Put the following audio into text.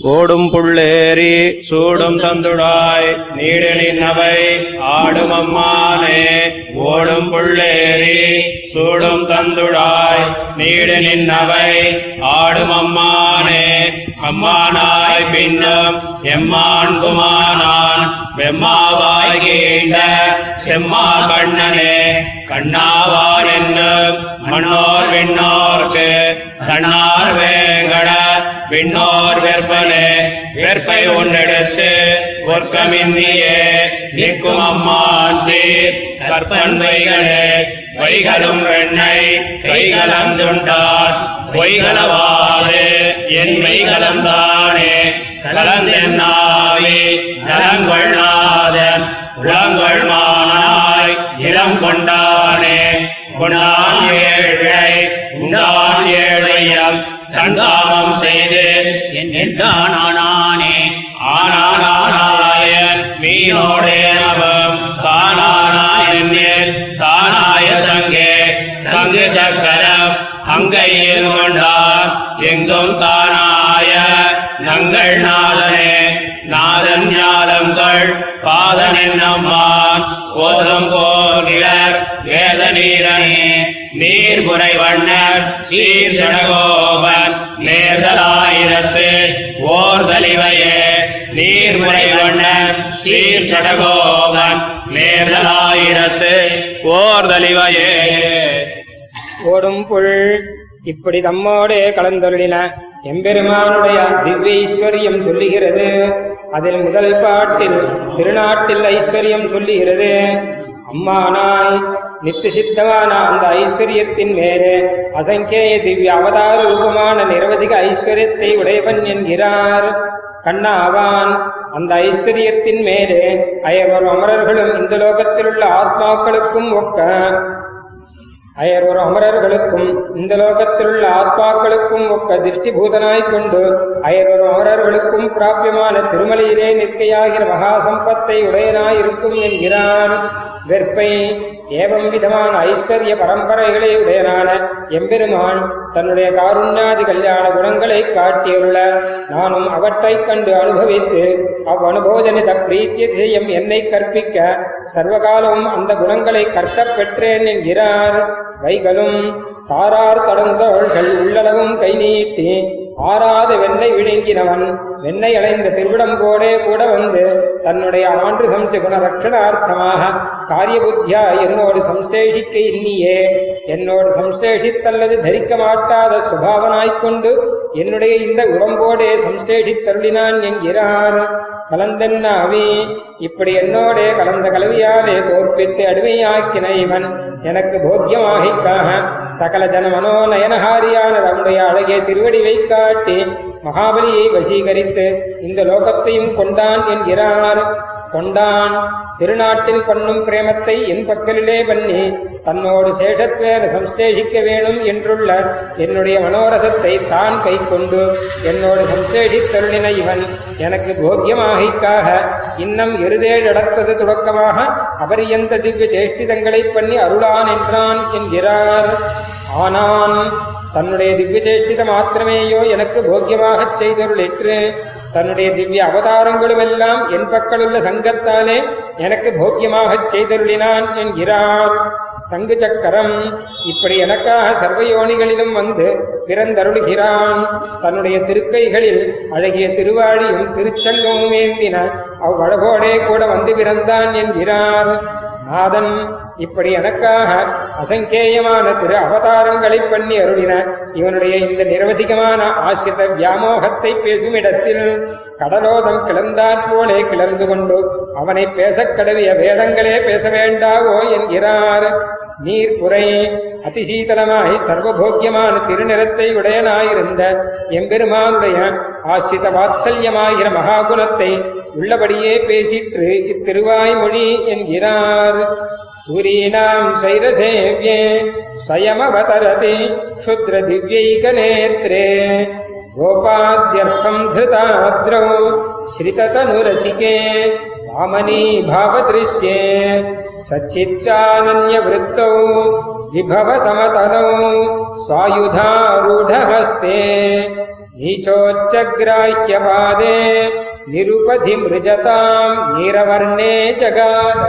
ஓடும் புள்ளேறி சூடும் தந்துடாய் நீடலின் அவை ஆடும் அம்மானே. ஓடும் புள்ளேறி சூடும் தந்துடாய் நீடலின் அவை ஆடும் அம்மானே. அம்மானாய் பின்னும் எம்மான் குமானான் வெம்மாவாய் கீண்ட செம்மா கண்ணனே. கண்ணாவான் என்னும் மன்னோர் விண்ணோர்க்கு தன்னார் வேங்கட விண்ணோர் வெற்பனே. வெற்பை ஒன்றெடுத்து பொற்கமின்னியே நிற்கும் அம்மான் சீர் கற்பன் வைகளே வைகளும் வெண்ணை கைகலந்துண்டான். பொய்களவாது என் மெய்கலந்தானே. கலந்தென்னாவே நலங்கொள்ளாதன் உளங்கொள் மானாய் இளம் கொண்டானே கொண்டான் ஏழை உண்டான் ஏழையம் தண்டாமம் செய்து என்றானானே ஆனானாயன் மீனோடே நவம் தானானாயன் தானாய சங்கே சங்கு சக்கரம் அங்கையில் கொண்டார். எங்கும் தானாய நங்கள் நாதனே. ஞாலங்கள் பாதனின் அம்மான் போதம் கோலிலர் வேத நீரனே நீர்புரை வண்ணர் சீர் சடகோபன் நேர்தலாயிரத்து ஓர்தலிவையே நீர்முறை வண்ணன் சீர் சடகோபன் நேர்தலாயிரத்து ஓர்தலிவையே ஓடும் புல் இப்படி தம்மோடே கலந்தொருளின எம்பெருமானுடைய திவ்ய ஈஸ்வரியம் சொல்லுகிறது. அதில் முதல் பாட்டில் திருநாட்டில் ஐஸ்வர்யம் சொல்லுகிறது. அம்மானாய் நித்து சித்தமான அந்த ஐஸ்வர்யத்தின் மேலே அசங்கேய திவ்ய அவதார ரூபமான நிரவதிக ஐஸ்வர்யத்தை உடையவன் என்கிறார். கண்ணாவான் அந்த ஐஸ்வர்யத்தின் மேலே அயர்வர் அமரர்களும் இந்த லோகத்திலுள்ள ஆத்மாக்களுக்கும் ஒக்க அயர்வர் அமரர்களுக்கும் இந்த லோகத்திலுள்ள ஆத்மாக்களுக்கும் ஒக்க திருஷ்டிபூதனாய்க் கொண்டு அயர்வர் அமரர்களுக்கும் பிராபியமான திருமலையிலே நிற்கையாகிற மகா சம்பத்தை உடையனாயிருக்கும் என்கிறான். வெற்பை ஏவம் விதமான ஐஸ்வர்ய பரம்பரைகளை உடையனான எம்பெருமான் தன்னுடைய காருண்யாதி கல்யாண குணங்களை காட்டியுள்ள. நானும் அவற்றைக் கண்டு அனுபவித்து அவ்வனுபோஜனித பிரீத்தியதிசயம் என்னை கற்பிக்க சர்வகாலமும் அந்த குணங்களை கற்கப் பெற்றேன் என்கிறார். வைகளும் தாரார் தடந்தோள்கள் உள்ளளவும் கை நீட்டி ஆறாத வெண்ணை விழுங்கினவன் வெண்ணை அடைந்த திருவிடம்போடே கூட வந்து தன்னுடைய ஆண்டு சம்ச குண ரட்சணார்த்தமாக காரிய புத்தியா என்னோடு சம்சேஷிக்க இன்னியே. என்னோடு சம்சேஷித்தல்லது தரிக்க மாட்டாத சுபாவனாய்க்கொண்டு என்னுடைய இந்த உடம்போடே சம்சேஷித்தருளினான் என்கிறார். கலந்தென்னாவி இப்படி என்னோடே கலந்த கலவியாலே தோற்பித்து அடிமையாக்கின இவன். எனக்கு போக்கியமாகிக்காக சகல ஜன மனோநயனஹாரியான தம்முடைய அழகிய திருவடிவை காட்டி மகாபலியை வசீகரித்து இந்த லோகத்தையும் கொண்டான் என்கிறார். கொண்டான். திருநாட்டில் பண்ணும் பிரேமத்தை என் பக்கலிலே பண்ணி தன்னோடு சேஷத்வேன சம்ஸ்லேஷிக்க வேணும் என்றுள்ள என்னுடைய மனோரசத்தை தான் கை கொண்டு என்னோடு சம்ஸ்லேஷித்தருளின இவன் எனக்கு போக்கியமாகிக்காக இன்னம் இருதேழடத்தது தொடக்கமாக அபரியந்த திவ்ய சேஷ்டிதங்களை பண்ணி அருளான் என்றான் என்கிறார். ஆனான். தன்னுடைய திவ்ய சேஷ்டித மாத்திரமேயோ எனக்கு போக்கியமாகச் செய்தருளிற்று. தன்னுடைய திவ்ய அவதாரங்களுமெல்லாம் என் பக்கலுள்ள சங்கத்தாலே எனக்கு போக்கியமாகச் செய்தருளினான் என்கிறார். சங்கு சக்கரம் இப்படி எனக்காக சர்வயோனிகளிலும் வந்து பிறந்தருளுகிறான். தன்னுடைய திருக்கைகளில் அழகிய திருவாழியும் திருச்சங்கமும் ஏந்தின அவ்வழகோடே கூட வந்து பிறந்தான் என்கிறார். நாதன் இப்படி எனக்காக அசங்கேயமான திரு அவதாரங்களை பண்ணி அருளின இவனுடைய இந்த நிரவதிகமான ஆசிரித வியாமோகத்தை பேசும் இடத்தில் கடலோதம் கிளர்ந்தாற் போலே கிளர்ந்து கொண்டு அவனை பேசக் கடவிய வேதங்களே பேச வேண்டாவோ என்கிறார். நீர் உரை அதிசீதளமாய் சர்வபோக்கியமான திருநிறத்தை உடையனாயிருந்த எம்பெருமானுடைய ஆசிரித வாத்சல்யமாகிற மகாகுணத்தை உள்ளபடியே பேசிற்று இத்திருவாய்மொழி என்கிறார். சூரியனாம் சைரசேவியே சயமவதரதி க்ஷுத்ர திவ்யைக நேத்ரே கோபாத்யர்த்தம் திருதாத்ரௌ ஸ்ரிததனுரசிகே. वामनीभावदृश्ये सच्चित्तानन्यवृत्तौ विभवसमतलौ स्वायुधारूढहस्ते नीचोच्चग्राह्यपादे निरुपधिमृजताम् नीरवर्णे जगाद